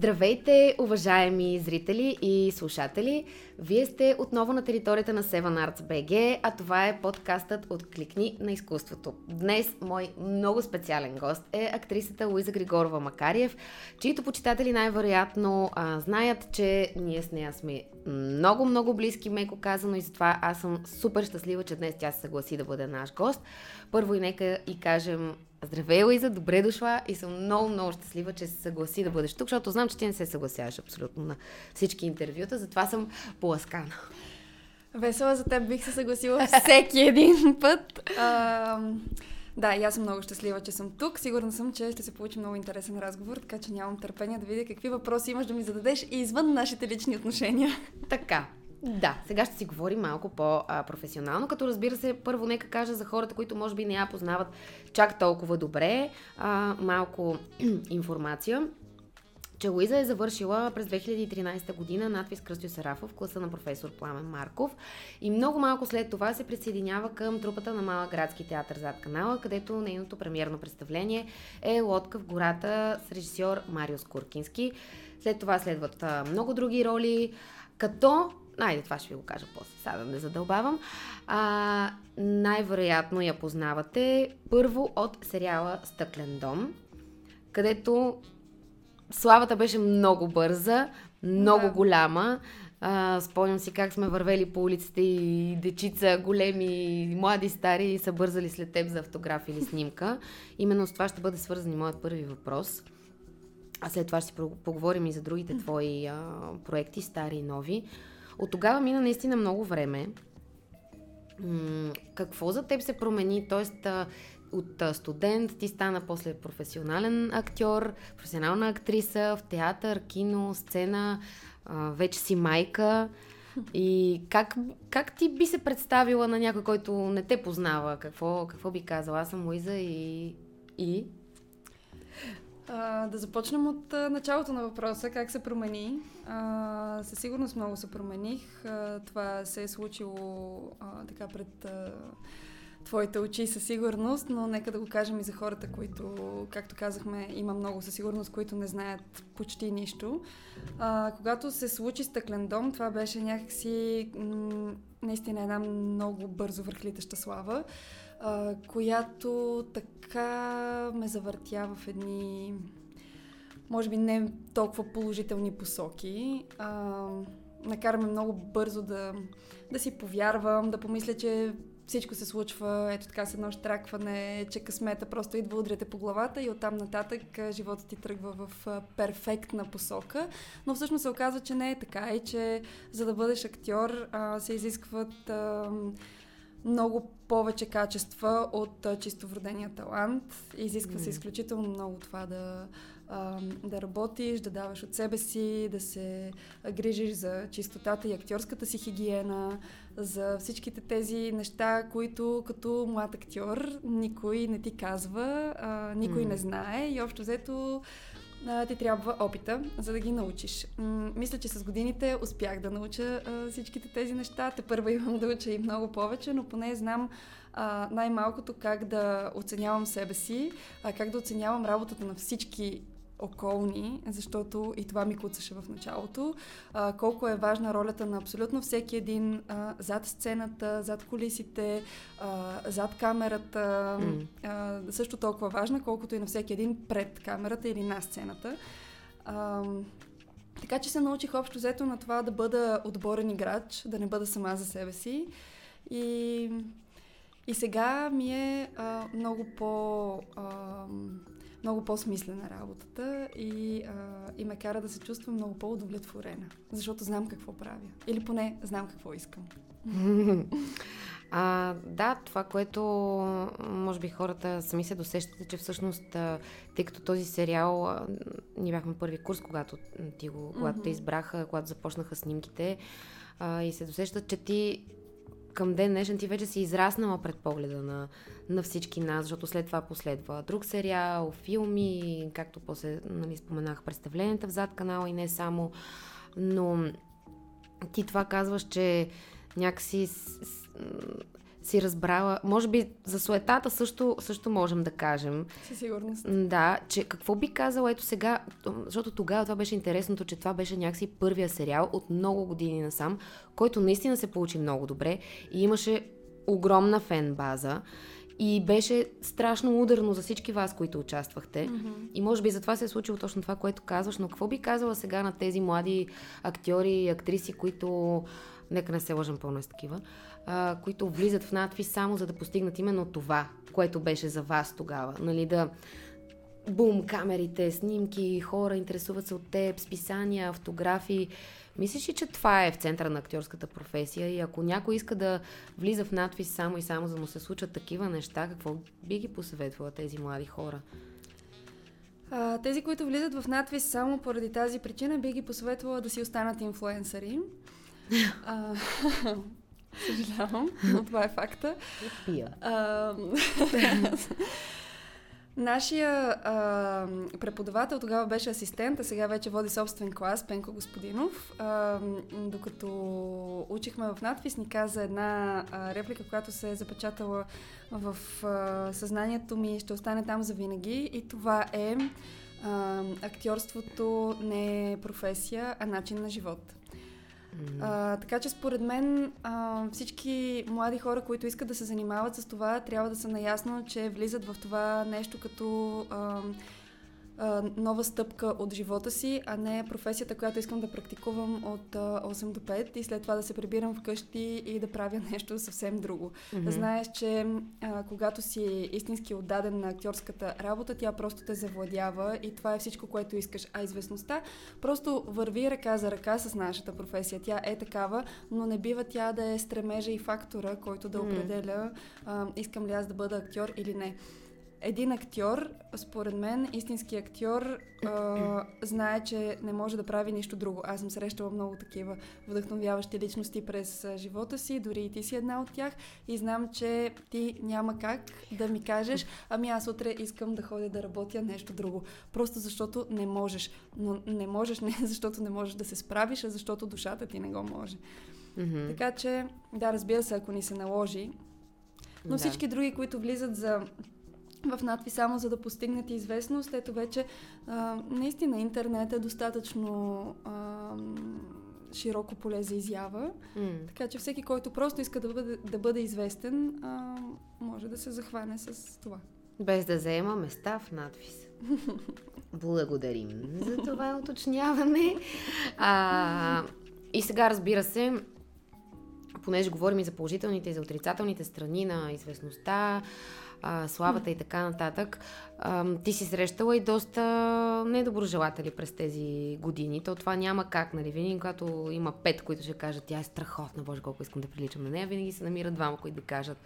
Здравейте, уважаеми зрители и слушатели! Вие сте отново на територията на Seven Arts BG, а това е подкастът от Кликни на изкуството. Днес мой много специален гост е актрисата Луиза Григорова Макариев, чието почитатели най-вероятно а, знаят, че ние с нея сме много-много близки, меко казано, и затова аз съм супер щастлива, че днес тя се съгласи да бъде наш гост. Първо и нека и кажем Здравей, Луиза, добре дошла и съм много, много щастлива, че се съгласи да бъдеш тук, защото знам, че ти не се съгласяваш абсолютно на всички интервюта, затова съм поласкана. Весела за теб бих се съгласила всеки един път. А, да, и аз съм много щастлива, че съм тук. Сигурна съм, че ще се получи много интересен разговор, така че нямам търпение да видя какви въпроси имаш да ми зададеш и извън нашите лични отношения. Така, да, сега ще си говорим малко по-професионално, като разбира се, първо нека кажа за хората, които може би не я познават чак толкова добре, а, малко информация че Луиза е завършила през 2013 година надвис Кръстю Сарафов в класа на професор Пламен Марков и много малко след това се присъединява към трупата на Малък градски театър зад канала, където нейното премиерно представление е Лодка в гората с режисьор Мариус Куркински. След това следват много други роли, като Айде, това ще ви го кажа после, сега да не задълбавам. А, най-вероятно я познавате първо от сериала Стъклен дом, където славата беше много бърза, много да. голяма. А, спомням си как сме вървели по улиците и дечица, големи, млади, стари са бързали след теб за автограф или снимка. Именно с това ще бъде свързан и моят първи въпрос. А след това ще си поговорим и за другите твои а, проекти, стари и нови. От тогава мина наистина много време. М- какво за теб се промени? Тоест, от студент ти стана после професионален актьор, професионална актриса в театър, кино, сцена, вече си майка. И как, как ти би се представила на някой, който не те познава? Какво, какво би казала? Аз съм Луиза и... и... А, да започнем от началото на въпроса, как се промени. А, със сигурност много се промених. А, това се е случило а, така пред а, твоите очи със сигурност, но нека да го кажем и за хората, които, както казахме, има много със сигурност, които не знаят почти нищо. А, когато се случи Стъклен дом, това беше някакси м- наистина една много бързо върхлитаща слава а, която така ме завъртя в едни, може би не толкова положителни посоки. А, накараме много бързо да, да си повярвам, да помисля, че всичко се случва, ето така с едно штракване, че късмета просто идва удряте по главата и оттам нататък живота ти тръгва в перфектна посока. Но всъщност се оказва, че не е така и че за да бъдеш актьор а, се изискват а, много повече качества от а, чисто вродения талант. Изисква mm. се изключително много това да, а, да работиш, да даваш от себе си, да се грижиш за чистотата и актьорската си хигиена, за всичките тези неща, които като млад актьор никой не ти казва, а, никой mm. не знае и общо взето а, ти трябва опита, за да ги научиш. М- мисля, че с годините успях да науча а, всичките тези неща. Те първа имам да уча и много повече, но поне знам а, най-малкото как да оценявам себе си, а, как да оценявам работата на всички околни, защото и това ми куцаше в началото, а, колко е важна ролята на абсолютно всеки един а, зад сцената, зад колисите, а, зад камерата, mm. а, също толкова важна, колкото и на всеки един пред камерата или на сцената. А, така че се научих общо взето на това да бъда отборен играч, да не бъда сама за себе си. И, и сега ми е а, много по... А, много по-смислена работата и, а, и ме кара да се чувствам много по-удовлетворена, защото знам какво правя. Или поне знам какво искам. А, да, това, което може би хората сами се досещате, че всъщност, тъй като този сериал, ние бяхме първи курс, когато, ти го, когато mm-hmm. те избраха, когато започнаха снимките, а, и се досещат, че ти към ден днешен ти вече си израснала пред погледа на, на всички нас, защото след това последва друг сериал, филми, както после нали, споменах представленията в зад канала и не само. Но ти това казваш, че някакси си разбрала, може би за суетата също, също можем да кажем. Със сигурност. Да, че какво би казала ето сега, защото тогава това беше интересното, че това беше някакси първия сериал от много години насам, който наистина се получи много добре и имаше огромна фен база. И беше страшно ударно за всички вас, които участвахте. Mm-hmm. И може би затова се е случило точно това, което казваш. Но какво би казала сега на тези млади актьори и актриси, които, нека не се лъжим пълно с такива, а, които влизат в надпис само за да постигнат именно това, което беше за вас тогава. Нали, да бум, камерите, снимки, хора интересуват се от теб, списания, автографии. Мислиш ли, че това е в центъра на актьорската професия и ако някой иска да влиза в надпис само и само за да му се случат такива неща, какво би ги посъветвала тези млади хора? А, тези, които влизат в надпис само поради тази причина, би ги посъветвала да си останат инфлуенсъри. а, съжалявам, но това е факта. Пия. Нашия а, преподавател тогава беше асистент, а сега вече води собствен клас, Пенко Господинов. А, докато учихме в надпис, ни каза една а, реплика, която се е запечатала в а, съзнанието ми, ще остане там за винаги. И това е а, актьорството не е професия, а начин на живот. А, така че според мен а, всички млади хора, които искат да се занимават с това, трябва да са наясно, че влизат в това нещо като а, а, нова стъпка от живота си, а не професията, която искам да практикувам от а, 8 до 5 и след това да се прибирам вкъщи и да правя нещо съвсем друго. Mm-hmm. Знаеш, че а, когато си истински отдаден на актьорската работа, тя просто те завладява и това е всичко, което искаш. А известността просто върви ръка за ръка с нашата професия. Тя е такава, но не бива тя да е стремежа и фактора, който да определя а, искам ли аз да бъда актьор или не един актьор, според мен, истински актьор, а, знае, че не може да прави нищо друго. Аз съм срещала много такива вдъхновяващи личности през живота си, дори и ти си една от тях и знам, че ти няма как да ми кажеш, ами аз утре искам да ходя да работя нещо друго. Просто защото не можеш. Но не можеш не защото не можеш да се справиш, а защото душата ти не го може. Mm-hmm. Така че, да, разбира се, ако ни се наложи, но да. всички други, които влизат за в надпис само за да постигнат известност. Ето вече а, наистина интернет е достатъчно а, широко поле за изява. Mm. Така че всеки, който просто иска да бъде, да бъде известен, а, може да се захване с това. Без да заема места в надпис. Благодарим за това уточняване. А, и сега, разбира се, понеже говорим и за положителните и за отрицателните страни на известността, а, славата и така нататък. А, ти си срещала и доста недоброжелатели през тези години. То това няма как, нали? Винаги, когато има пет, които ще кажат, тя е страхотна, боже, колко искам да приличам на нея, винаги се намират двама, които да кажат,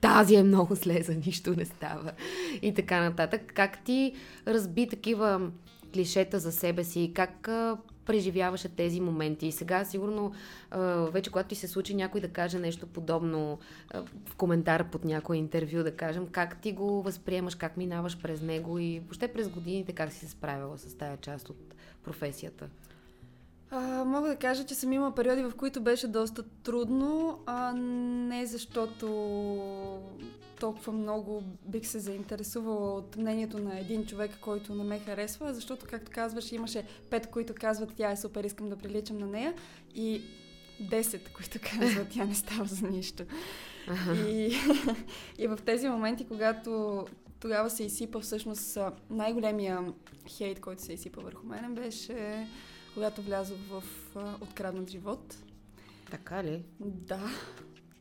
тази е много слеза, нищо не става. И така нататък. Как ти разби такива клишета за себе си? Как преживяваше тези моменти. И сега, сигурно, вече когато ти се случи някой да каже нещо подобно в коментар под някое интервю, да кажем, как ти го възприемаш, как минаваш през него и въобще през годините как си се справила с тая част от професията? А, мога да кажа, че съм имала периоди, в които беше доста трудно, а не защото толкова много бих се заинтересувала от мнението на един човек, който не ме харесва, защото, както казваш, имаше пет, които казват, тя е супер, искам да приличам на нея и 10, които казват, тя не става за нищо. И, и в тези моменти, когато тогава се изсипа всъщност най-големия хейт, който се изсипа върху мен, беше когато влязох в Откраднат живот. Така ли? Да.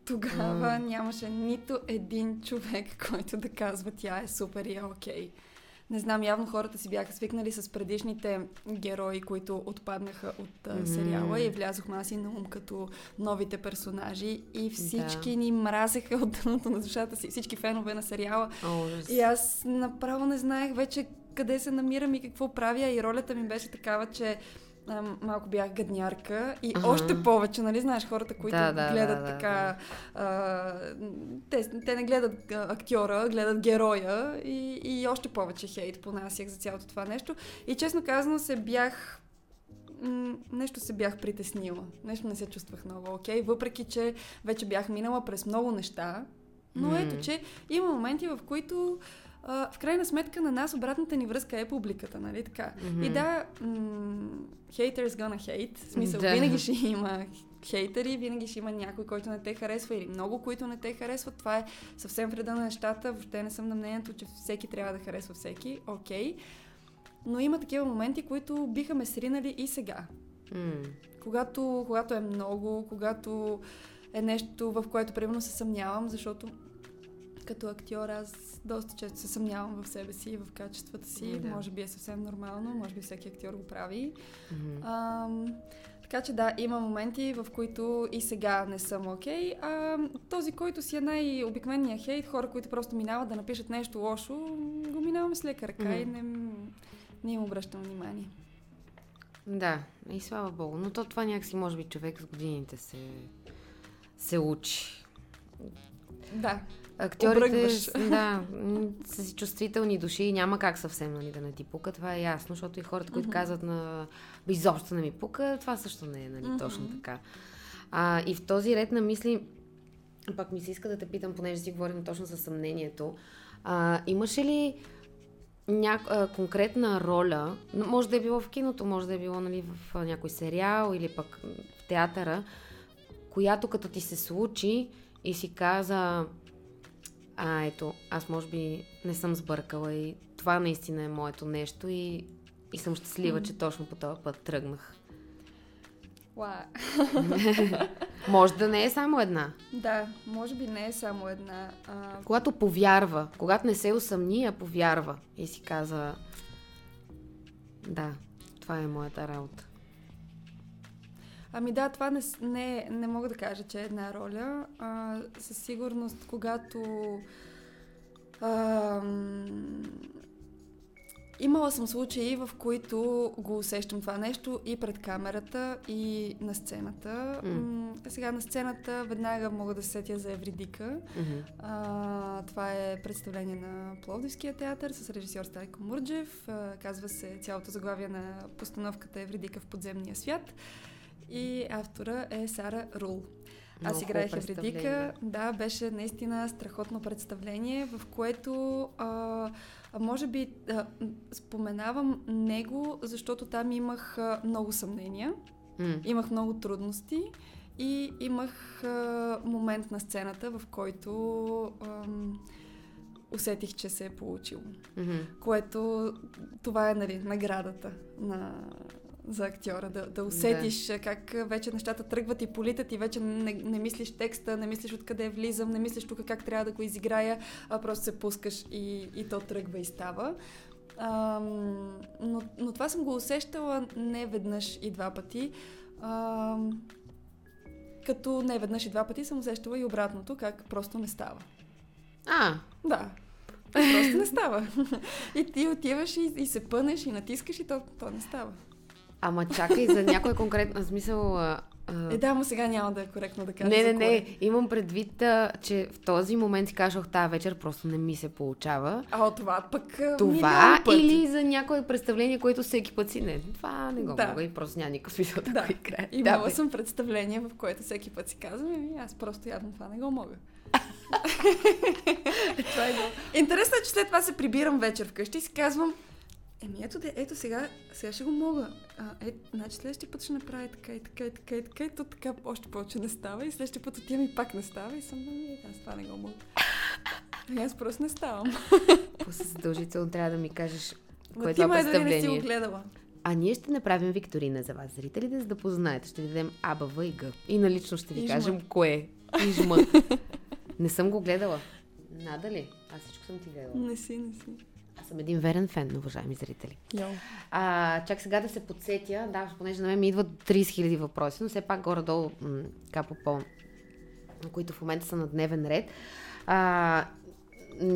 Тогава mm. нямаше нито един човек, който да казва тя е супер и е окей. Не знам, явно хората си бяха свикнали с предишните герои, които отпаднаха от mm. сериала и влязохме аз и на ум като новите персонажи и всички да. ни мразеха от дъното на душата си, всички фенове на сериала. Oh, и аз направо не знаех вече къде се намирам и какво правя и ролята ми беше такава, че а, малко бях гаднярка и ага. още повече, нали знаеш, хората, които да, да, гледат да, така, да. А, те, те не гледат актьора, гледат героя и, и още повече хейт понасях за цялото това нещо. И честно казано се бях нещо се бях притеснила. Нещо не се чувствах много окей, okay, въпреки че вече бях минала през много неща Но М. ето, че има моменти, в които а, в крайна сметка на нас обратната ни връзка е публиката, нали така? Мгм. И да, м- haters gonna hate, в смисъл, Да. винаги ще има хейтери, винаги ще има някой, който не те харесва или много, които не те харесват. Това е съвсем вреда на нещата. Въобще не съм на мнението, че всеки трябва да харесва всеки. Окей. Но има такива моменти, които биха ме сринали и сега. М. Когато, когато е много, когато е нещо, в което примерно се съмнявам, защото като актьор аз доста често се съмнявам в себе си и в качествата си. Да. Може би е съвсем нормално, може би всеки актьор го прави. Мгм. Ам, така че да, има моменти, в които и сега не съм окей. А този, който си е най-обикновения хейт, хора, които просто минават да напишат нещо лошо, го минаваме с лека ръка и Мгм. не, не им обръщам внимание. Да, и слава богу. Но то това някакси, може би, човек с годините се, се учи. Да, Актьорите Обръгваш. да, са си чувствителни души и няма как съвсем нали, да не ти пука. Това е ясно, защото и хората, които Мгм. казват на «Бе, изобщо не ми пука, това също не е нали, Мгм. точно така. А, и в този ред на мисли, пак ми се иска да те питам, понеже си говорим точно за съмнението. А, имаше ли ня... конкретна роля, може да е било в киното, може да е било нали, в някой сериал или пък в театъра, която като ти се случи и си каза, а ето, аз може би не съм сбъркала и това наистина е моето нещо и, и съм щастлива, че точно по този път тръгнах. Може да не е само една. Да, може би не е само една. А, Когато повярва, когато не се усъмни, а повярва и си каза, да, това е моята работа. Ами да, това не, не, не мога да кажа, че е една роля. А, със сигурност, когато... Ам, имала съм случаи, в които го усещам това нещо и пред камерата, и на сцената. М, сега на сцената веднага мога да се сетя за Евридика. Мгм. А, това е представление на Пловдивския театър с режисьор Стайко Мурджев. А, казва се цялото заглавие на постановката Евридика в подземния свят. И автора е Сара Рул. Аз Много играех представление. Да, беше наистина страхотно представление, в което а, а, може би а, споменавам него, защото там имах а, много съмнения. М. Имах много трудности и имах а, момент на сцената, в който ам, усетих, че се е получило. Мгм. Което това е нали, наградата на, за актьора. Да, да усетиш да. как вече нещата тръгват и политат и вече не, не мислиш текста, не мислиш откъде влизам, не мислиш тук как трябва да го изиграя, а просто се пускаш и, и то тръгва и става. Ам, но, но това съм го усещала не веднъж и два пъти. Ам, като не веднъж и два пъти съм усещала и обратното, как просто не става. А, Да. Просто не става. И ти отиваш и, и се пънеш и натискаш и то, то не става. Ама чакай за някой конкретен смисъл. А, а... Е, да, но сега няма да е коректно да кажа. Не, не, не. Имам предвид, а, че в този момент си кажох, тази вечер просто не ми се получава. А от това пък Това пъти. или за някое представление, което всеки път си не. Това не го Да. мога и просто няма никакъв смисъл да, Да. го играе. Имала бе. съм представление, в което всеки път си казвам, ами аз просто явно това не го мога. Това е. Интересно е, че след това се прибирам вечер вкъщи и си казвам, еми ето, де, ето сега, сега ще го мога. А, е, значи следващия път ще направя така и така и така и така и то така още повече не става и следващия път отивам и пак не става и съм, ами аз това не го мога. Ами аз просто не ставам. После задължително трябва да ми кажеш кое е това дали не си го представление. гледала. А ние ще направим викторина за вас, зрителите, за да познаете. Ще ви дадем А, Б, В и Г. И налично ще ви И жм. кажем кое е. И жма. не съм го гледала. Надали? Аз всичко съм ти гледала. Не си, не си. Аз съм един верен фен, уважаеми зрители. Йо. А, чак сега да се подсетя, да, понеже на мен ми идват 30 000 въпроси, но все пак горе-долу, м, така по които в момента са на дневен ред. А,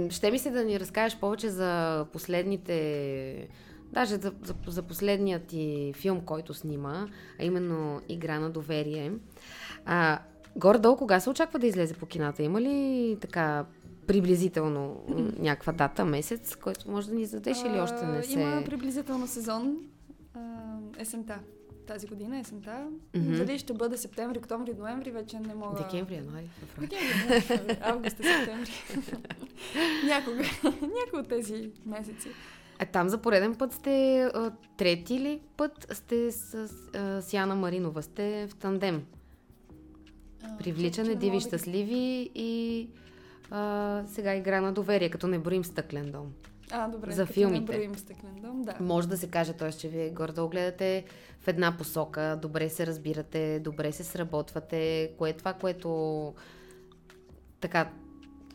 ще ми се да ни разкажеш повече за последните, даже за, за, за последния ти филм, който снима, а именно Игра на доверие. А, горе-долу кога се очаква да излезе по кината? Има ли така приблизително някаква дата, месец, който може да ни задеш или още не се... Има приблизително сезон. А, есента. тази година, есента. Мгм. Дали ще бъде септември, октомври, ноември, вече не мога... Декември, януари. Декември, август, септември. Някога. Някой от тези месеци. А там за пореден път сте а, трети ли път сте с, а, с Яна Маринова? Сте в тандем. Привличане, диви, щастливи и а, сега игра на доверие, като не броим стъклен дом. А, добре. за филмите. Не броим стъклен дом, да. Може да се каже, т.е. че вие горе-долу гледате в една посока, добре се разбирате, добре се сработвате. Кое е това, което така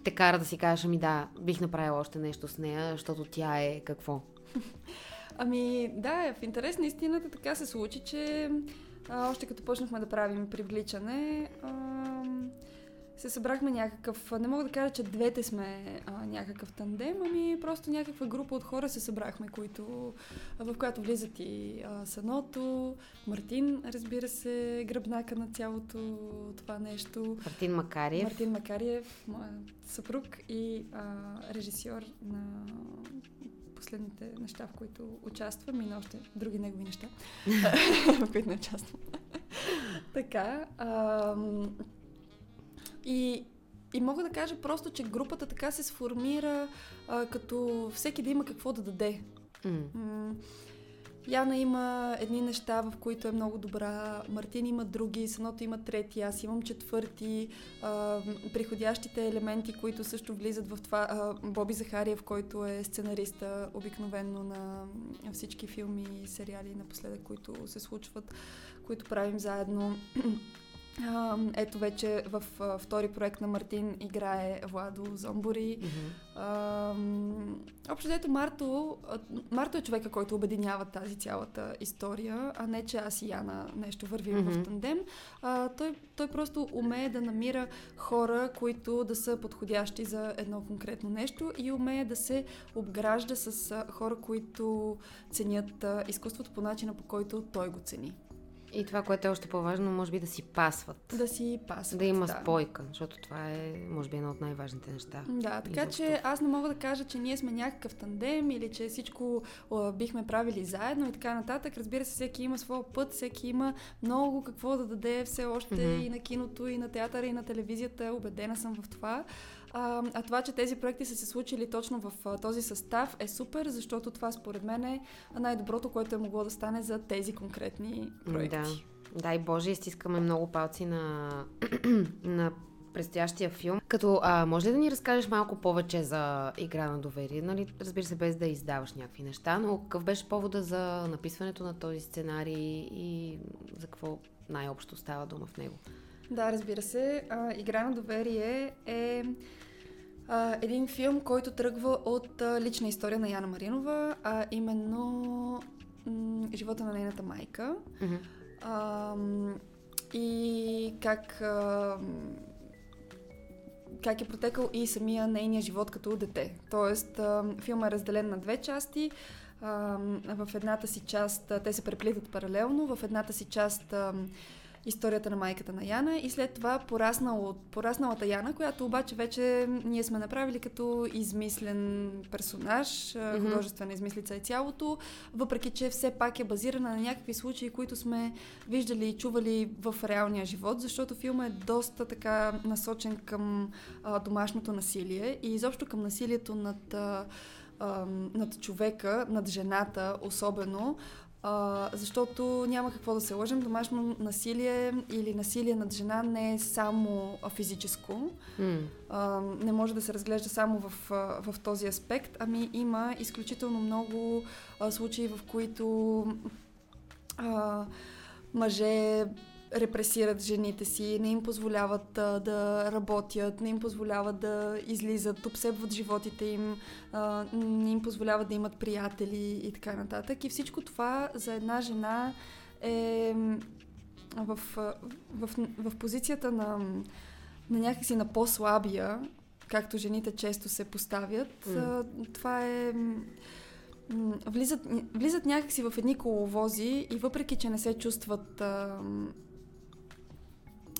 те кара да си кажеш, ами да, бих направила още нещо с нея, защото тя е какво? Ами, да, в интерес на истината така се случи, че а, още като почнахме да правим привличане, а, се събрахме някакъв, не мога да кажа, че двете сме а, някакъв тандем, ами просто някаква група от хора се събрахме, които, в която влизат и а, Саното, Мартин, разбира се, гръбнака на цялото това нещо. Мартин Макариев. Мартин Макариев, моят съпруг и а, режисьор на последните неща, в които участвам и на още други негови неща, в които не участвам. така. ам, и, и мога да кажа просто, че групата така се сформира, а, като всеки да има какво да даде. М, Яна има едни неща, в които е много добра, Мартин има други, Саното има трети, аз имам четвърти, а, приходящите елементи, които също влизат в това. А, Боби Захариев, който е сценариста обикновенно на всички филми и сериали напоследък, които се случват, които правим заедно. Ето вече в втори проект на Мартин играе Владо Зомбори. Ам, Общо дето Марто, Марто е човека, който обединява тази цялата история, а не че аз и Яна нещо вървим Мгм. в тандем. А, той, той просто умее да намира хора, които да са подходящи за едно конкретно нещо и умее да се обгражда с хора, които ценят изкуството по начина, по който той го цени. И това, което е още по-важно, може би да си пасват. Да си пасват. Да има спойка, защото това е, може би, едно от най-важните неща. Да, така Изобщо. че аз не мога да кажа, че ние сме някакъв тандем или че всичко а, бихме правили заедно и така нататък. Разбира се, всеки има своя път, всеки има много какво да даде все още Мгм. и на киното, и на театъра, и на телевизията. Убедена съм в това. А, а това, че тези проекти са се случили точно в а, този състав е супер, защото това според мен е най-доброто, което е могло да стане за тези конкретни проекти. Да. Дай Боже, изтискаме много палци на, на предстоящия филм. Като, а, може ли да ни разкажеш малко повече за игра на доверие? Нали, разбира се, без да издаваш някакви неща, но какъв беше повода за написването на този сценарий и за какво най-общо става дума в него? Да, разбира се. А, Игра на доверие е а, един филм, който тръгва от а, лична история на Яна Маринова, а именно м- живота на нейната майка. Мгм. А, и как, а, как е протекал и самия нейния живот като дете. Тоест, филмът е разделен на две части. В едната си част те се преплитат паралелно, в едната си част историята на майката на Яна и след това пораснал, порасналата Яна, която обаче вече ние сме направили като измислен персонаж, Мгм. художествена измислица е цялото, въпреки че все пак е базирана на някакви случаи, които сме виждали и чували в реалния живот, защото филма е доста така насочен към а, домашното насилие и изобщо към насилието над, а, над човека, над жената особено, а, защото няма какво да се лъжем, домашно насилие или насилие над жена не е само физическо, М. а, не може да се разглежда само в, в този аспект, ами има изключително много а, случаи, в които а, мъже репресират жените си, не им позволяват а, да работят, не им позволяват да излизат, обсебват животите им, а, не им позволяват да имат приятели и така нататък. И всичко това за една жена е в, в, в, в позицията на, на някакси на по-слабия, както жените често се поставят. А, това е влизат, влизат някакси в едни коловози и въпреки, че не се чувстват а,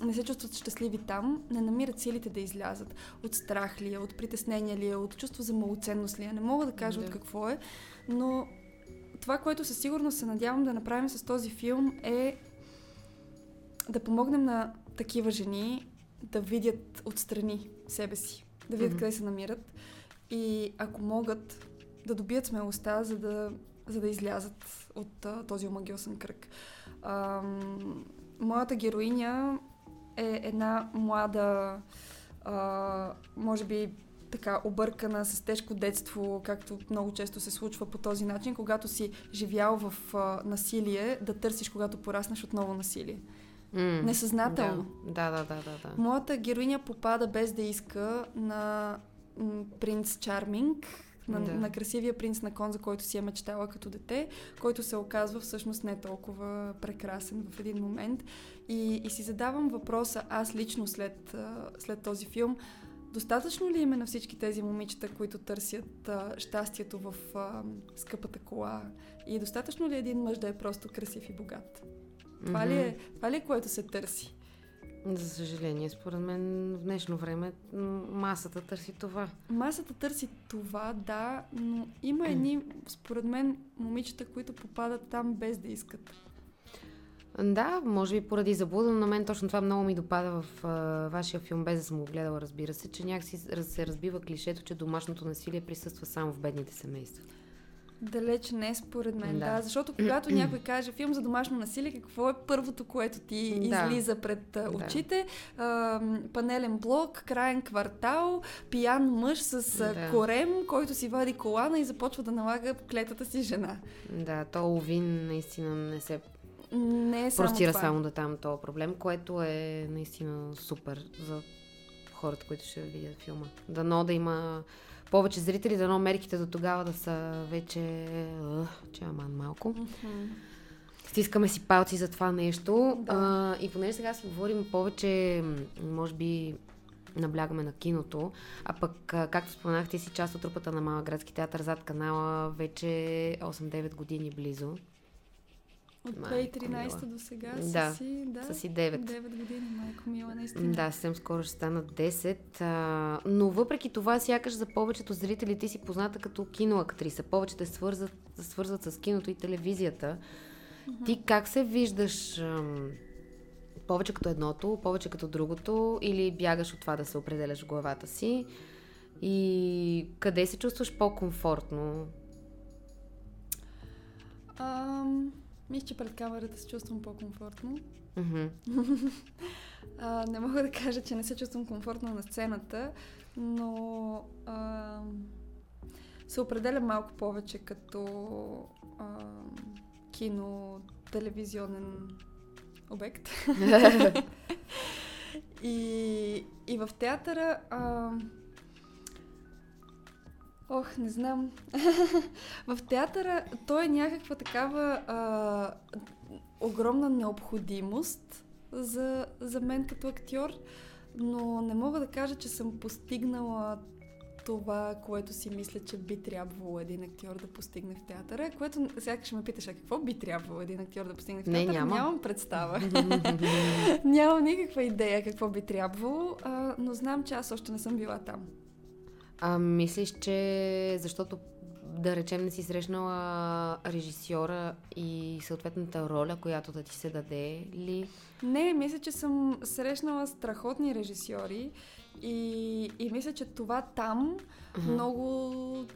не се чувстват щастливи там, не намират силите да излязат. От страх ли е, от притеснение ли е, от чувство за малоценност ли е. Не мога да кажа Да. от какво е, но това, което със сигурност се надявам да направим с този филм е да помогнем на такива жени да видят отстрани себе си, да видят mm-hmm. къде се намират и ако могат да добият смелостта, за да, за да излязат от а, този омагиосен кръг. А, моята героиня е една млада, а, може би така объркана с тежко детство, както много често се случва по този начин, когато си живял в а, насилие, да търсиш, когато пораснеш отново насилие. Mm, Несъзнателно. Да. да, да, да, да. Моята героиня попада без да иска на принц Чарминг, на, да. на красивия принц на кон, за който си е мечтала като дете, който се оказва всъщност не толкова прекрасен в един момент. И, и си задавам въпроса, аз лично след, след този филм, достатъчно ли има на всички тези момичета, които търсят а, щастието в а, скъпата кола? И достатъчно ли е един мъж да е просто красив и богат? Това, mm-hmm. ли, е, това ли е което се търси? За съжаление, според мен в днешно време масата търси това. Масата търси това, да, но има едни, според мен, момичета, които попадат там без да искат. Да, може би поради заблуда, но на мен точно това много ми допада в а, вашия филм, без да съм го гледала, разбира се, че някакси се разбива клишето, че домашното насилие присъства само в бедните семейства. Далеч не, според мен. Да. да защото когато някой каже филм за домашно насилие, какво е първото, което ти да. излиза пред а, очите? Да. А, панелен блок, краен квартал, пиян мъж с да. корем, който си вади колана и започва да налага клетата си жена. Да, то Овин наистина не се не е само простира това. само да там този проблем, което е наистина супер за хората, които ще видят филма. Дано да има повече зрители, дано мерките до тогава да са вече... че аман малко. Mm-hmm. Стискаме си палци за това нещо. Да. А, и понеже сега си говорим повече, може би наблягаме на киното, а пък, както споменахте си част от трупата на Мала градски театър зад канала вече 8-9 години близо. От 2013 до сега да, си, да, са си 9. 9 години, майко мила, наистина. Да, съвсем скоро ще станат 10. А, но въпреки това, сякаш за повечето зрители ти си позната като киноактриса. Повече те свързват, свързват с киното и телевизията. Mm-hmm. Ти как се виждаш ам, повече като едното, повече като другото или бягаш от това да се определяш в главата си? И къде се чувстваш по-комфортно? Um... Мисля, че пред камерата се чувствам по-комфортно. Mm-hmm. а, не мога да кажа, че не се чувствам комфортно на сцената, но а, се определя малко повече като а, кино, телевизионен обект. и, и в театъра а, Ох, не знам. в театъра то е някаква такава а, огромна необходимост за, за мен като актьор, но не мога да кажа, че съм постигнала това, което си мисля, че би трябвало един актьор да постигне в театъра, което сега ще ме питаш, а какво би трябвало един актьор да постигне в театъра? Не, няма. Нямам представа. Нямам никаква идея какво би трябвало, а, но знам, че аз още не съм била там. А мислиш, че защото да речем не си срещнала режисьора и съответната роля, която да ти се даде ли? Не, мисля, че съм срещнала страхотни режисьори и, и мисля, че това там uh-huh. много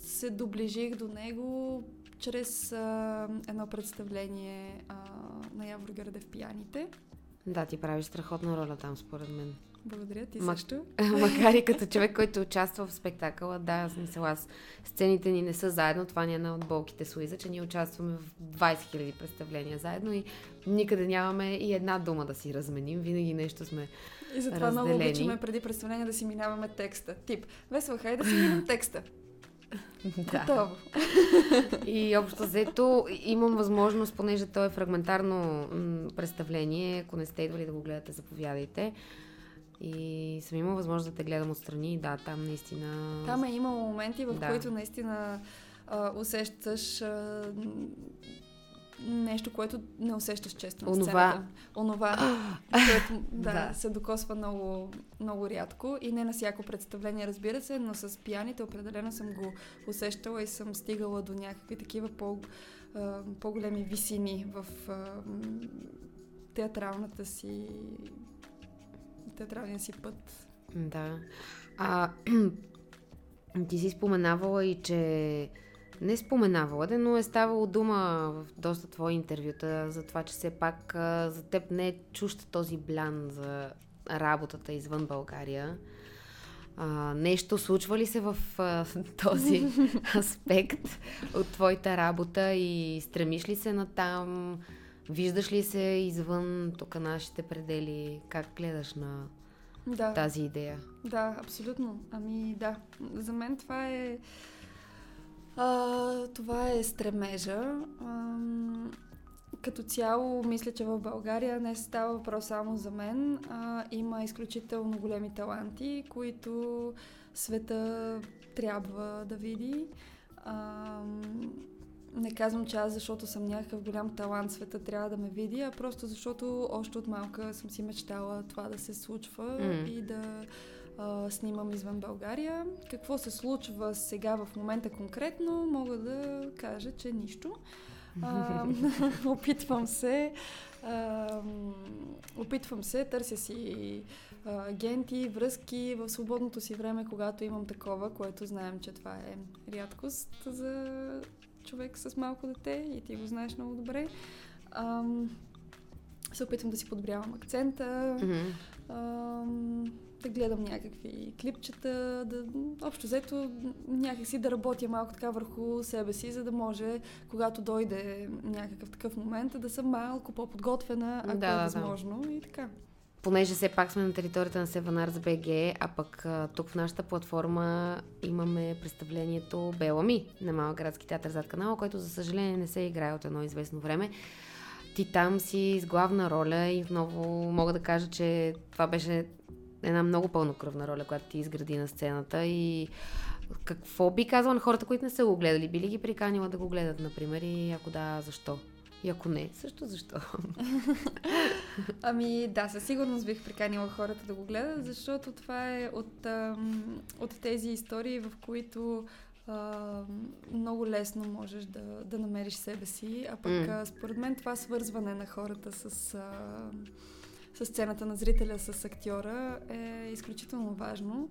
се доближих до него чрез а, едно представление а, на Явор Гърде в пияните. Да, ти правиш страхотна роля там, според мен. Благодаря ти Ма... също. Макар и като човек, който участва в спектакъла, да, смисъл аз. Сцените ни не са заедно, това ни е една от болките с Луиза, че ние участваме в 20 000 представления заедно и никъде нямаме и една дума да си разменим, винаги нещо сме И затова разделени. много обичаме преди представление да си минаваме текста. Тип, весело, хай да си минем текста. Да. Готово. И общо взето имам възможност, понеже то е фрагментарно представление, ако не сте идвали да го гледате, заповядайте. И съм имала възможност да те гледам отстрани. Да, там наистина... Там е имало моменти, в да. които наистина а, усещаш а, нещо, което не усещаш често на Онова. сцената. Онова. което да, Да. се докосва много, много рядко и не на всяко представление, разбира се, но с пияните определено съм го усещала и съм стигала до някакви такива по, по-големи висини в театралната си театралния си път. Да. А, ти си споменавала и, че не споменавала, де, но е ставало дума в доста твои интервюта за това, че все пак а, за теб не е чущ този блян за работата извън България. А, нещо случва ли се в а, този аспект от твоята работа и стремиш ли се на там? Виждаш ли се извън тук нашите предели? Как гледаш на Да. тази идея? Да, абсолютно. Ами да, за мен това е а, това е стремежа. Ам, като цяло, мисля, че в България не става въпрос само за мен. А, има изключително големи таланти, които света трябва да види. Ам, не казвам, че аз, защото съм някакъв голям талант, света трябва да ме види, а просто защото още от малка съм си мечтала това да се случва М. и да а, снимам извън България. Какво се случва сега в момента конкретно, мога да кажа, че нищо. А, опитвам се. А, опитвам се, търся си а, агенти, връзки в свободното си време, когато имам такова, което знаем, че това е рядкост за човек с малко дете и ти го знаеш много добре. Ам, се опитвам да си подобрявам акцента, Мгм. ам, да гледам някакви клипчета, да, общо взето някакси да работя малко така върху себе си, за да може, когато дойде някакъв такъв момент, да съм малко по-подготвена, ако Да, е да, да. възможно и така. Понеже все пак сме на територията на Arts BG, а пък тук в нашата платформа имаме представлението Бела Ми на Малък градски театър зад канала, който за съжаление не се играе от едно известно време. Ти там си с главна роля и отново мога да кажа, че това беше една много пълнокръвна роля, която ти изгради на сцената и какво би казала на хората, които не са го гледали? Би ли ги приканила да го гледат, например, и ако да, защо? И ако не, също защо? Ами да, със сигурност бих приканила хората да го гледат, защото това е от, ам, от тези истории, в които много лесно можеш да, да намериш себе си, а пък а, според мен това свързване на хората с, а, с сцената на зрителя, с актьора е изключително важно.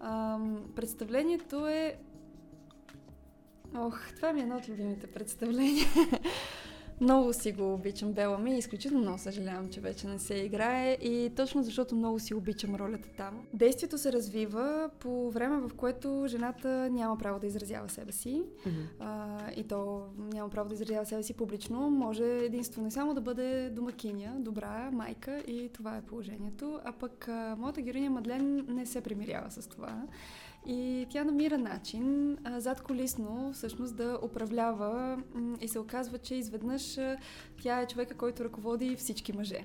Ам, представлението е Ох, това ми е едно от любимите представления. Много си го обичам Бела ми, изключително много съжалявам, че вече не се играе и точно защото много си обичам ролята там. Действието се развива по време, в което жената няма право да изразява себе си Мгм. а, и то няма право да изразява себе си публично, може единствено и само да бъде домакиня, добра майка и това е положението. А пък а, моята героиня Мадлен не се примирява с това. И тя намира начин а, зад колисно всъщност да управлява и се оказва, че изведнъж а, тя е човека, който ръководи всички мъже.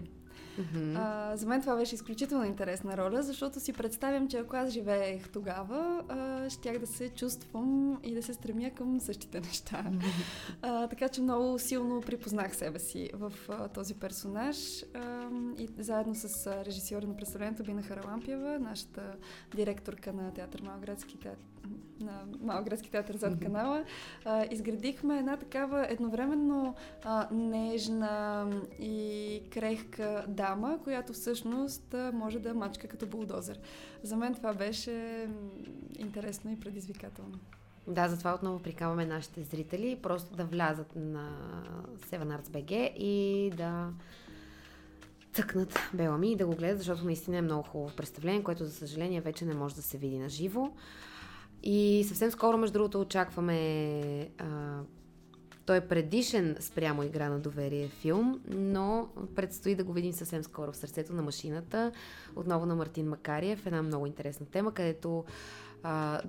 Мгм. А, за мен това беше изключително интересна роля, защото си представям, че ако аз живеех тогава, а, щях да се чувствам и да се стремя към същите неща. А, така че много силно припознах себе си в а, този персонаж а, и заедно с режисьора на представлението Бина Харалампиева, нашата директорка на театър Малградски театър на Малградски театър зад канала, а, изградихме една такава едновременно а, нежна и крехка дама, която всъщност а, може да мачка като булдозер. За мен това беше интересно и предизвикателно. Да, затова отново прикамваме нашите зрители просто да влязат на Seven Arts BG и да цъкнат Белами и да го гледат, защото наистина е много хубаво представление, което за съжаление вече не може да се види на живо. И съвсем скоро, между другото, очакваме а, той е предишен спрямо игра на доверие филм, но предстои да го видим съвсем скоро в сърцето на машината, отново на Мартин Макариев, една много интересна тема, където а,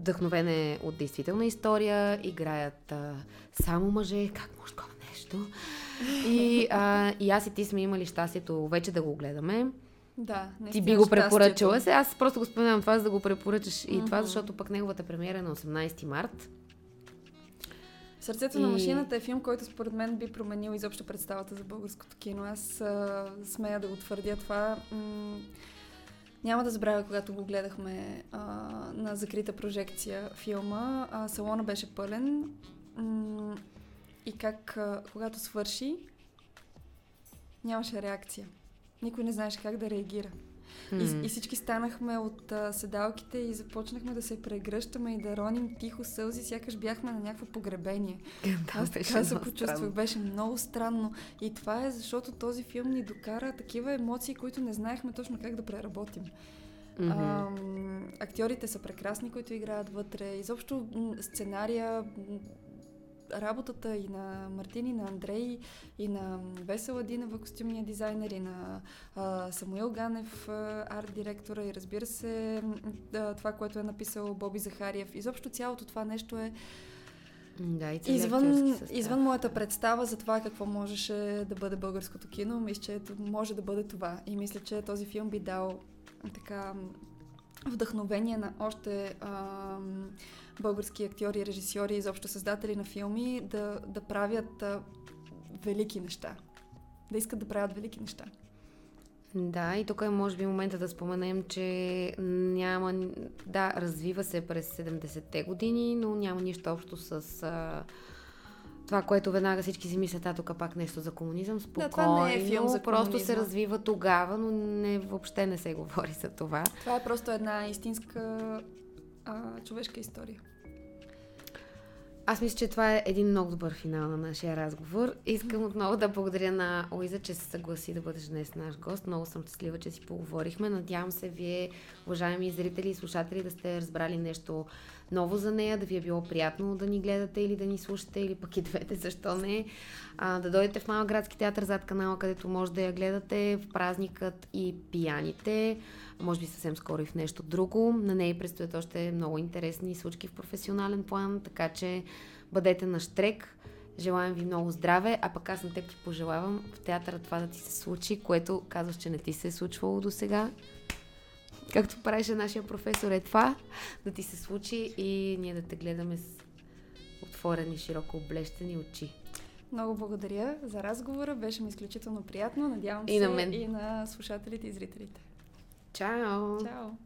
вдъхновен е от действителна история, играят а, само мъже, как може такова нещо. И, а, и аз и ти сме имали щастието вече да го гледаме. Да, Ти наистина би го препоръчала се. Аз просто го споменавам това, за да го препоръчаш и това, Мгм. защото пък неговата премиера е на 18 март. Сърцето и... на машината е филм, който според мен би променил изобщо представата за българското кино. Аз а, смея да го твърдя това. М- няма да забравя, когато го гледахме а, на закрита прожекция филма. А, салона беше пълен. М- и как, а, когато свърши, нямаше реакция. Никой не знаеше как да реагира. Mm. И, и всички станахме от а, седалките и започнахме да се прегръщаме и да роним тихо сълзи, сякаш бяхме на някакво погребение. да, Аз така се почувствах. Беше много странно. И това е защото този филм ни докара такива емоции, които не знаехме точно как да преработим. Mm-hmm. А, актьорите са прекрасни, които играят вътре. Изобщо сценария работата и на Мартин, и на Андрей, и на Весела Динева, костюмния дизайнер, и на а, Самуил Ганев, арт директора, и разбира се да, това, което е написал Боби Захариев. Изобщо цялото това нещо е да, и извън, извън моята представа за това какво можеше да бъде българското кино, мисля, че може да бъде това. И мисля, че този филм би дал така вдъхновение на още а, български актьори, режисьори, изобщо създатели на филми да, да правят а, велики неща. Да искат да правят велики неща. Да, и тук е може би момента да споменем, че няма... Да, развива се през 70-те години, но няма нищо общо с... А, това, което веднага всички си мислят, а тук пак нещо за комунизъм, спокойно. Да, това не е филм за комунизма. Просто се развива тогава, но не, въобще не се говори за това. Това е просто една истинска а, човешка история. Аз мисля, че това е един много добър финал на нашия разговор. Искам отново да благодаря на Оиза, че се съгласи да бъдеш днес наш гост. Много съм щастлива, че си поговорихме. Надявам се вие, уважаеми зрители и слушатели, да сте разбрали нещо ново за нея, да ви е било приятно да ни гледате или да ни слушате, или пък и двете, защо не. А, да дойдете в Малък градски театър зад канала, където може да я гледате в празникът и пияните може би съвсем скоро и в нещо друго. На нея предстоят още много интересни случки в професионален план, така че бъдете на штрек. Желаем ви много здраве, а пък аз на теб ти пожелавам в театъра това да ти се случи, което казваш, че не ти се е случвало до сега. Както правеше нашия професор е това, да ти се случи и ние да те гледаме с отворени, широко облещени очи. Много благодаря за разговора. Беше ми изключително приятно. Надявам и се на мен. и на слушателите и зрителите. Ciao. Ciao.